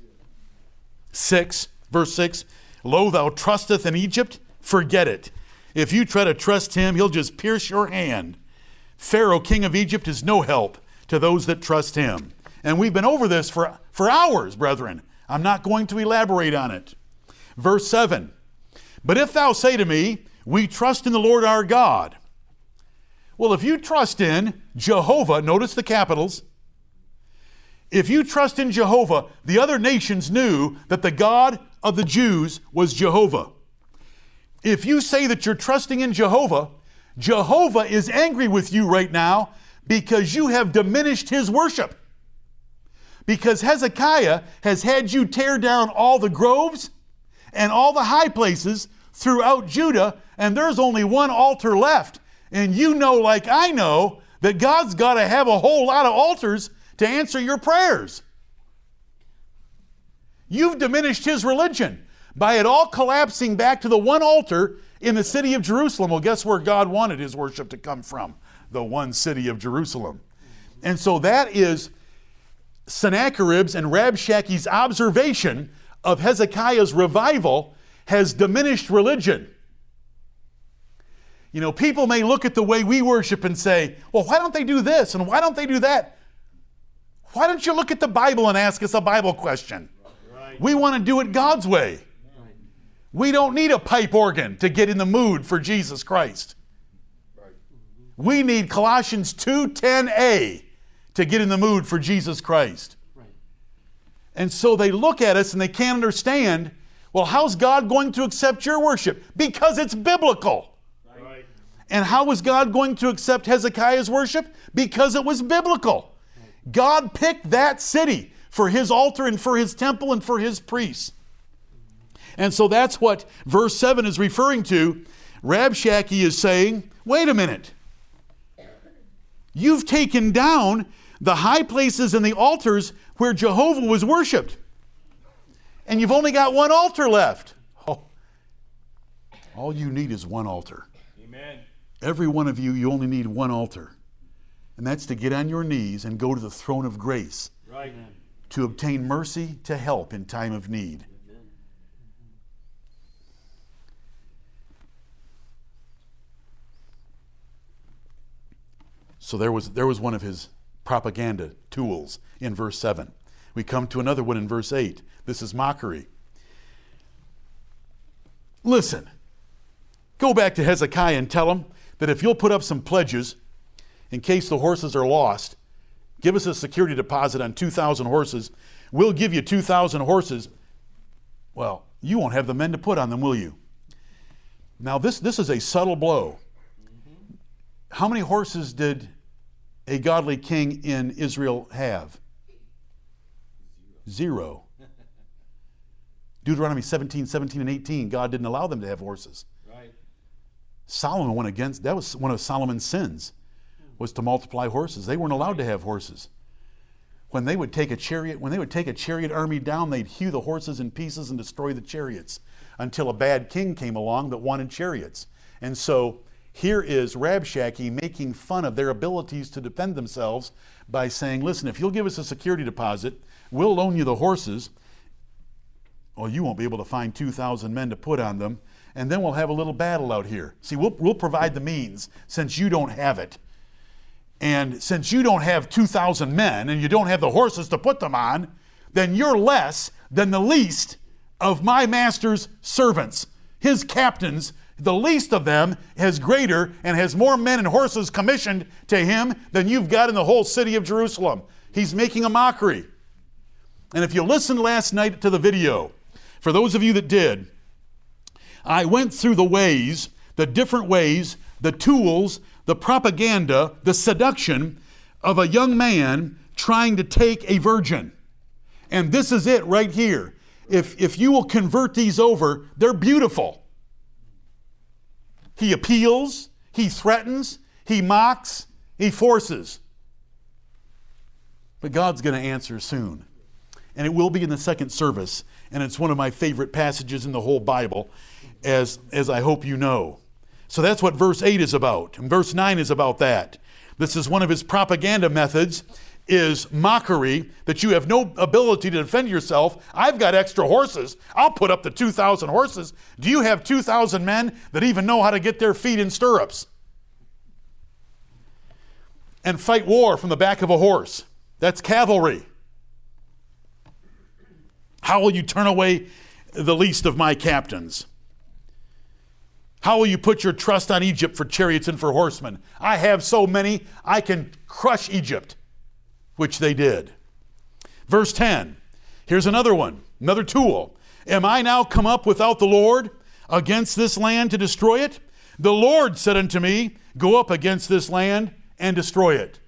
6, verse 6 Lo, thou trusteth in Egypt, forget it. If you try to trust him, he'll just pierce your hand. Pharaoh, king of Egypt, is no help to those that trust him. And we've been over this for, for hours, brethren. I'm not going to elaborate on it. Verse 7 But if thou say to me, We trust in the Lord our God. Well, if you trust in Jehovah, notice the capitals. If you trust in Jehovah, the other nations knew that the God of the Jews was Jehovah. If you say that you're trusting in Jehovah, Jehovah is angry with you right now because you have diminished his worship. Because Hezekiah has had you tear down all the groves and all the high places throughout Judah, and there's only one altar left. And you know, like I know, that God's got to have a whole lot of altars to answer your prayers. You've diminished his religion by it all collapsing back to the one altar in the city of Jerusalem. Well, guess where God wanted his worship to come from? The one city of Jerusalem. And so that is Sennacherib's and Rabshakeh's observation of Hezekiah's revival has diminished religion. You know, people may look at the way we worship and say, well, why don't they do this and why don't they do that? Why don't you look at the Bible and ask us a Bible question? Right. We want to do it God's way. We don't need a pipe organ to get in the mood for Jesus Christ. We need Colossians 2:10a to get in the mood for Jesus Christ. And so they look at us and they can't understand, well, how's God going to accept your worship? Because it's biblical. Right. And how was God going to accept Hezekiah's worship? Because it was biblical. God picked that city for his altar and for his temple and for his priests. And so that's what verse 7 is referring to. Rabshakeh is saying, wait a minute. You've taken down the high places and the altars where Jehovah was worshiped. And you've only got one altar left. Oh, all you need is one altar. Amen. Every one of you, you only need one altar. And that's to get on your knees and go to the throne of grace. Right. To obtain mercy to help in time of need. So there was, there was one of his propaganda tools in verse 7. We come to another one in verse 8. This is mockery. Listen, go back to Hezekiah and tell him that if you'll put up some pledges in case the horses are lost, give us a security deposit on 2,000 horses. We'll give you 2,000 horses. Well, you won't have the men to put on them, will you? Now, this, this is a subtle blow. How many horses did a godly king in Israel have? Zero. Deuteronomy 17, 17, and 18, God didn't allow them to have horses. Right. Solomon went against, that was one of Solomon's sins, was to multiply horses. They weren't allowed to have horses. when they would take a chariot, when they would take a chariot army down, they'd hew the horses in pieces and destroy the chariots until a bad king came along that wanted chariots. And so here is Rabshakeh making fun of their abilities to defend themselves by saying, Listen, if you'll give us a security deposit, we'll loan you the horses. Well, you won't be able to find 2,000 men to put on them, and then we'll have a little battle out here. See, we'll, we'll provide the means since you don't have it. And since you don't have 2,000 men and you don't have the horses to put them on, then you're less than the least of my master's servants, his captains. The least of them has greater and has more men and horses commissioned to him than you've got in the whole city of Jerusalem. He's making a mockery. And if you listened last night to the video, for those of you that did, I went through the ways, the different ways, the tools the propaganda, the seduction of a young man trying to take a virgin. And this is it right here. If, if you will convert these over, they're beautiful. He appeals, he threatens, he mocks, he forces. But God's going to answer soon. And it will be in the second service. And it's one of my favorite passages in the whole Bible, as, as I hope you know. So that's what verse 8 is about. And verse 9 is about that. This is one of his propaganda methods is mockery that you have no ability to defend yourself. I've got extra horses. I'll put up the 2,000 horses. Do you have 2,000 men that even know how to get their feet in stirrups? And fight war from the back of a horse. That's cavalry. How will you turn away the least of my captains? How will you put your trust on Egypt for chariots and for horsemen? I have so many, I can crush Egypt, which they did. Verse 10 here's another one, another tool. Am I now come up without the Lord against this land to destroy it? The Lord said unto me, Go up against this land and destroy it.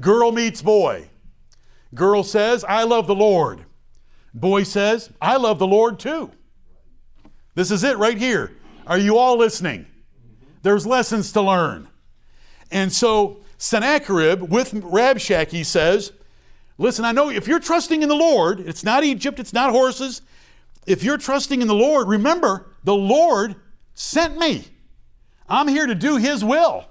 Girl meets boy. Girl says, I love the Lord. Boy says, I love the Lord too. This is it right here. Are you all listening? There's lessons to learn. And so Sennacherib with Rabshakeh says, Listen, I know if you're trusting in the Lord, it's not Egypt, it's not horses. If you're trusting in the Lord, remember, the Lord sent me. I'm here to do His will.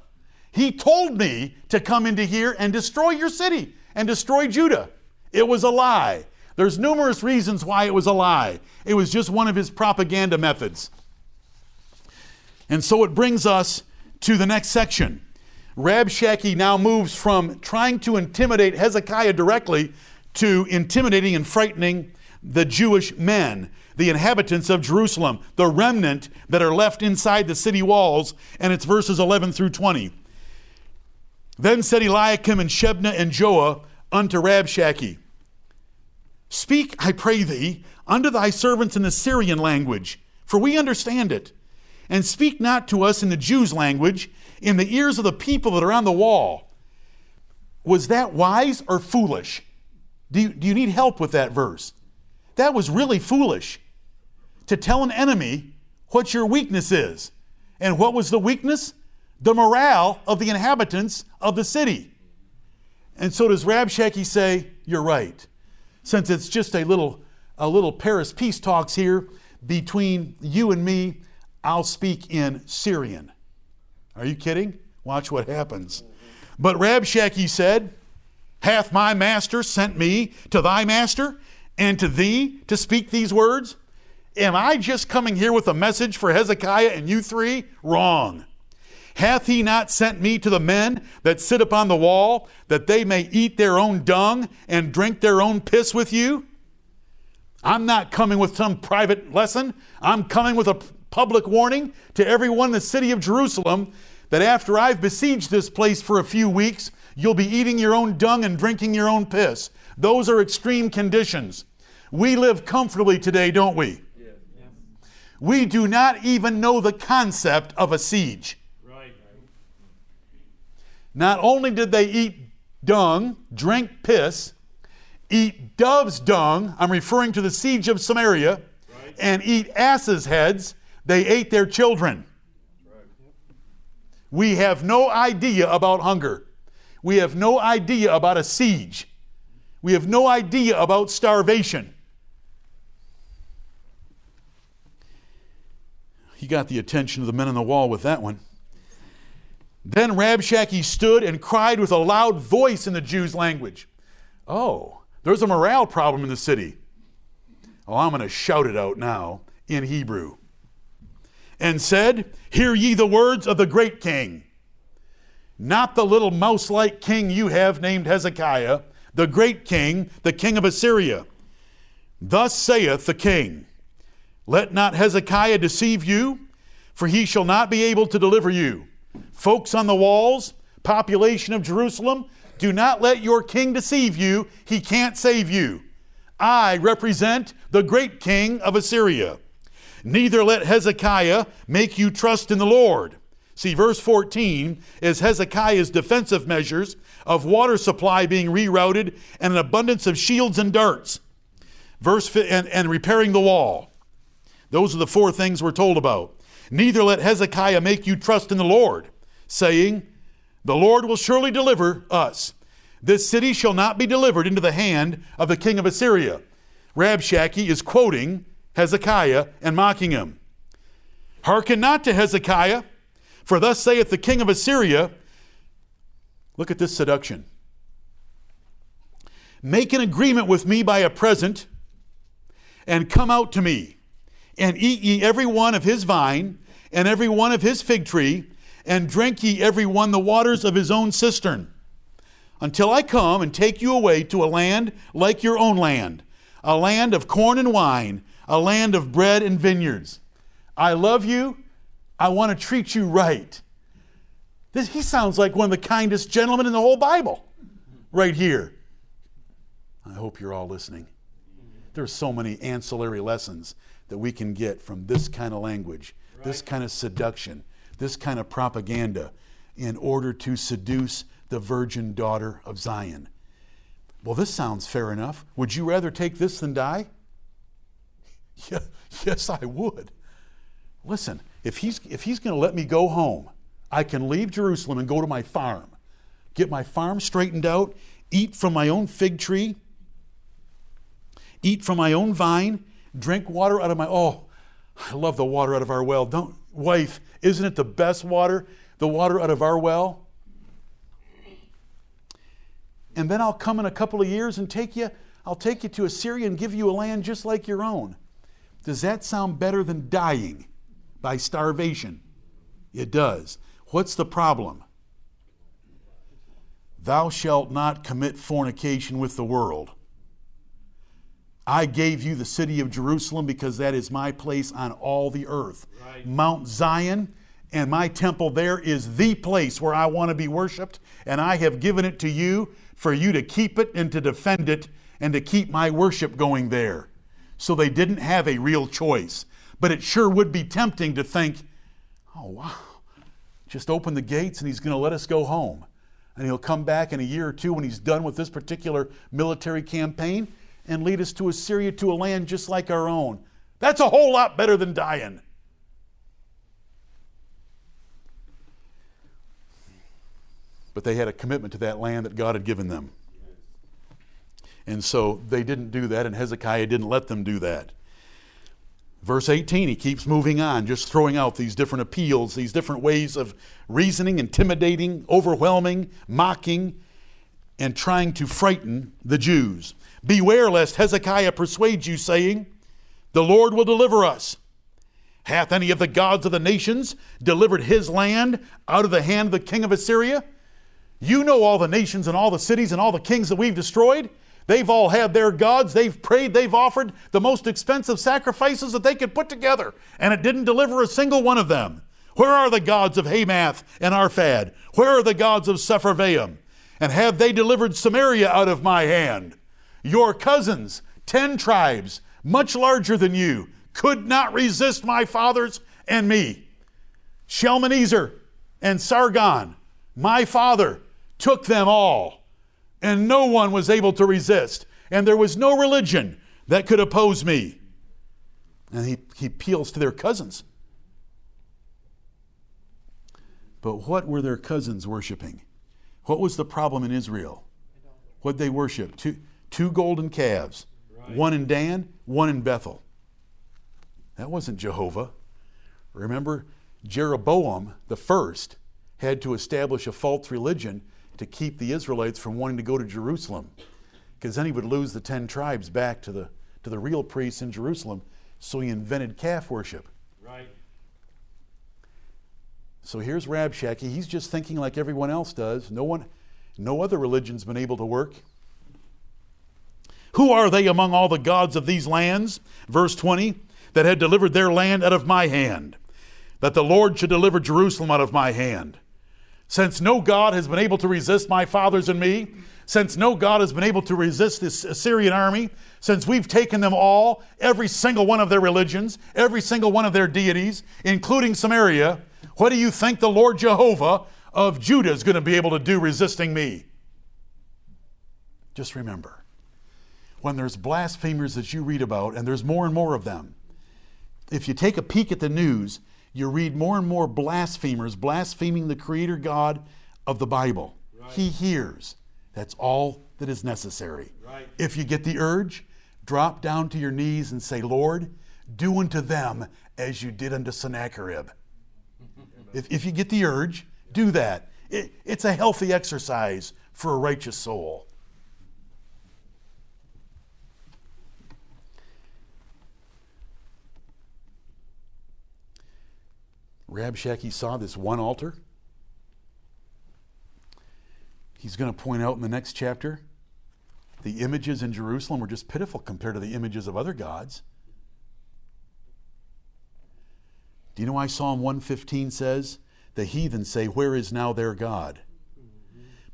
He told me to come into here and destroy your city and destroy Judah. It was a lie. There's numerous reasons why it was a lie. It was just one of his propaganda methods. And so it brings us to the next section. Rabshakeh now moves from trying to intimidate Hezekiah directly to intimidating and frightening the Jewish men, the inhabitants of Jerusalem, the remnant that are left inside the city walls, and it's verses 11 through 20. Then said Eliakim and Shebna and Joah unto Rabshakeh, Speak, I pray thee, unto thy servants in the Syrian language, for we understand it. And speak not to us in the Jews' language, in the ears of the people that are on the wall. Was that wise or foolish? Do you, do you need help with that verse? That was really foolish to tell an enemy what your weakness is. And what was the weakness? The morale of the inhabitants of the city. And so does Rabshakeh say, You're right since it's just a little, a little Paris peace talks here between you and me, I'll speak in Syrian. Are you kidding? Watch what happens. But Rabshakeh said, Hath my master sent me to thy master and to thee to speak these words? Am I just coming here with a message for Hezekiah and you three? Wrong. Hath he not sent me to the men that sit upon the wall, that they may eat their own dung and drink their own piss with you? I'm not coming with some private lesson. I'm coming with a public warning to everyone in the city of Jerusalem that after I've besieged this place for a few weeks, you'll be eating your own dung and drinking your own piss. Those are extreme conditions. We live comfortably today, don't we? We do not even know the concept of a siege. Right. Not only did they eat dung, drink piss, eat dove's dung, I'm referring to the siege of Samaria, right. and eat asses' heads, they ate their children. We have no idea about hunger. We have no idea about a siege. We have no idea about starvation. He got the attention of the men on the wall with that one. Then Rabshakeh stood and cried with a loud voice in the Jews' language. Oh, there's a morale problem in the city. Oh, I'm going to shout it out now in Hebrew. And said, Hear ye the words of the great king. Not the little mouse like king you have named Hezekiah, the great king, the king of Assyria. Thus saith the king Let not Hezekiah deceive you, for he shall not be able to deliver you. Folks on the walls, population of Jerusalem, do not let your king deceive you. He can't save you. I represent the great king of Assyria. Neither let Hezekiah make you trust in the Lord. See, verse 14 is Hezekiah's defensive measures of water supply being rerouted and an abundance of shields and darts. Verse and, and repairing the wall. Those are the four things we're told about. Neither let Hezekiah make you trust in the Lord, saying, The Lord will surely deliver us. This city shall not be delivered into the hand of the king of Assyria. Rabshakeh is quoting Hezekiah and mocking him. Hearken not to Hezekiah, for thus saith the king of Assyria Look at this seduction. Make an agreement with me by a present, and come out to me, and eat ye every one of his vine, and every one of his fig tree, and drink ye every one the waters of his own cistern, until I come and take you away to a land like your own land, a land of corn and wine, a land of bread and vineyards. I love you. I want to treat you right. This, he sounds like one of the kindest gentlemen in the whole Bible right here. I hope you're all listening. There's so many ancillary lessons that we can get from this kind of language, right. this kind of seduction, this kind of propaganda in order to seduce the virgin daughter of Zion. Well, this sounds fair enough. Would you rather take this than die? Yeah, yes, I would. Listen, if he's, if he's going to let me go home, I can leave Jerusalem and go to my farm, get my farm straightened out, eat from my own fig tree, eat from my own vine, drink water out of my oh, I love the water out of our well. Don't wife, isn't it the best water? The water out of our well? And then I'll come in a couple of years and take you, I'll take you to Assyria and give you a land just like your own. Does that sound better than dying by starvation? It does. What's the problem? Thou shalt not commit fornication with the world. I gave you the city of Jerusalem because that is my place on all the earth. Right. Mount Zion and my temple there is the place where I want to be worshiped, and I have given it to you for you to keep it and to defend it and to keep my worship going there. So they didn't have a real choice. But it sure would be tempting to think, oh, wow, just open the gates and he's going to let us go home. And he'll come back in a year or two when he's done with this particular military campaign and lead us to Assyria to a land just like our own. That's a whole lot better than dying. But they had a commitment to that land that God had given them. And so they didn't do that, and Hezekiah didn't let them do that. Verse 18, he keeps moving on, just throwing out these different appeals, these different ways of reasoning, intimidating, overwhelming, mocking, and trying to frighten the Jews. Beware lest Hezekiah persuade you, saying, The Lord will deliver us. Hath any of the gods of the nations delivered his land out of the hand of the king of Assyria? You know all the nations and all the cities and all the kings that we've destroyed. They've all had their gods. They've prayed. They've offered the most expensive sacrifices that they could put together, and it didn't deliver a single one of them. Where are the gods of Hamath and Arphad? Where are the gods of Sepharvaim? And have they delivered Samaria out of my hand? Your cousins, ten tribes, much larger than you, could not resist my fathers and me. Shalmaneser and Sargon, my father, took them all and no one was able to resist. And there was no religion that could oppose me. And he, he appeals to their cousins. But what were their cousins worshiping? What was the problem in Israel? What they worship? Two, two golden calves, right. one in Dan, one in Bethel. That wasn't Jehovah. Remember, Jeroboam the first had to establish a false religion to keep the Israelites from wanting to go to Jerusalem, because then he would lose the ten tribes back to the to the real priests in Jerusalem. So he invented calf worship. Right. So here's Rabshakeh. He's just thinking like everyone else does. No one, no other religion's been able to work. Who are they among all the gods of these lands? Verse 20, that had delivered their land out of my hand, that the Lord should deliver Jerusalem out of my hand. Since no God has been able to resist my fathers and me, since no God has been able to resist this Assyrian army, since we've taken them all, every single one of their religions, every single one of their deities, including Samaria, what do you think the Lord Jehovah of Judah is going to be able to do resisting me? Just remember, when there's blasphemers that you read about, and there's more and more of them, if you take a peek at the news, you read more and more blasphemers blaspheming the Creator God of the Bible. Right. He hears. That's all that is necessary. Right. If you get the urge, drop down to your knees and say, Lord, do unto them as you did unto Sennacherib. if, if you get the urge, do that. It, it's a healthy exercise for a righteous soul. Rabshakeh saw this one altar. He's going to point out in the next chapter the images in Jerusalem were just pitiful compared to the images of other gods. Do you know why Psalm 115 says, The heathen say, Where is now their God?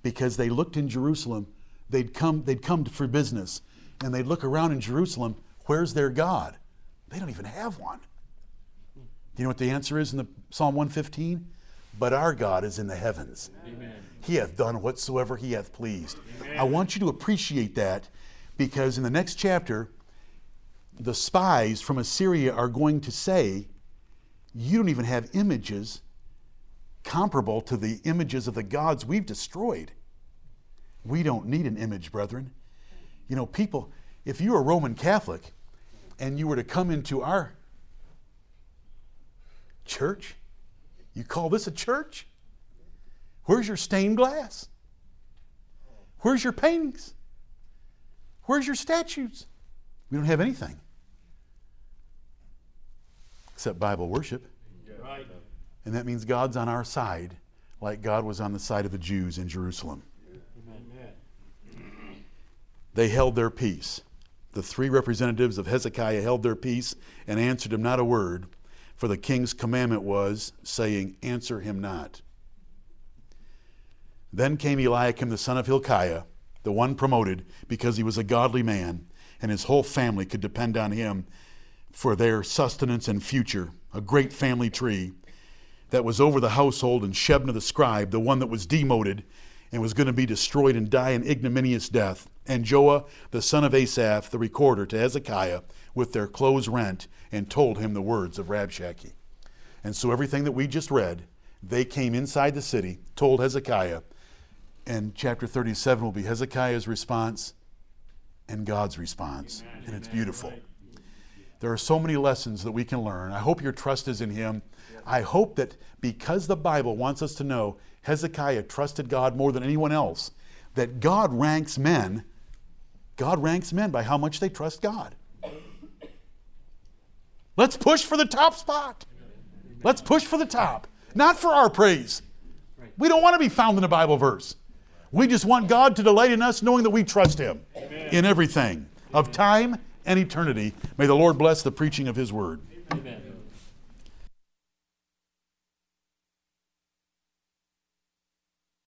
Because they looked in Jerusalem, they'd come, they'd come for business, and they'd look around in Jerusalem, Where's their God? They don't even have one. Do you know what the answer is in the Psalm 115? But our God is in the heavens. Amen. He hath done whatsoever he hath pleased. Amen. I want you to appreciate that because in the next chapter, the spies from Assyria are going to say, You don't even have images comparable to the images of the gods we've destroyed. We don't need an image, brethren. You know, people, if you are a Roman Catholic and you were to come into our church, you call this a church? Where's your stained glass? Where's your paintings? Where's your statues? We don't have anything except Bible worship. And that means God's on our side, like God was on the side of the Jews in Jerusalem. Amen. They held their peace. The three representatives of Hezekiah held their peace and answered him not a word for the king's commandment was, saying, Answer him not. Then came Eliakim the son of Hilkiah, the one promoted, because he was a godly man, and his whole family could depend on him for their sustenance and future, a great family tree that was over the household, and Shebna the scribe, the one that was demoted and was going to be destroyed and die an ignominious death, and Joah the son of Asaph, the recorder, to Hezekiah, with their clothes rent and told him the words of Rabshakeh. And so everything that we just read, they came inside the city, told Hezekiah, and chapter 37 will be Hezekiah's response and God's response. Amen. And it's beautiful. There are so many lessons that we can learn. I hope your trust is in Him. I hope that because the Bible wants us to know Hezekiah trusted God more than anyone else, that God ranks men, God ranks men by how much they trust God. Let's push for the top spot. Let's push for the top, not for our praise. We don't want to be found in a Bible verse. We just want God to delight in us, knowing that we trust Him Amen. in everything of time and eternity. May the Lord bless the preaching of His word. Amen.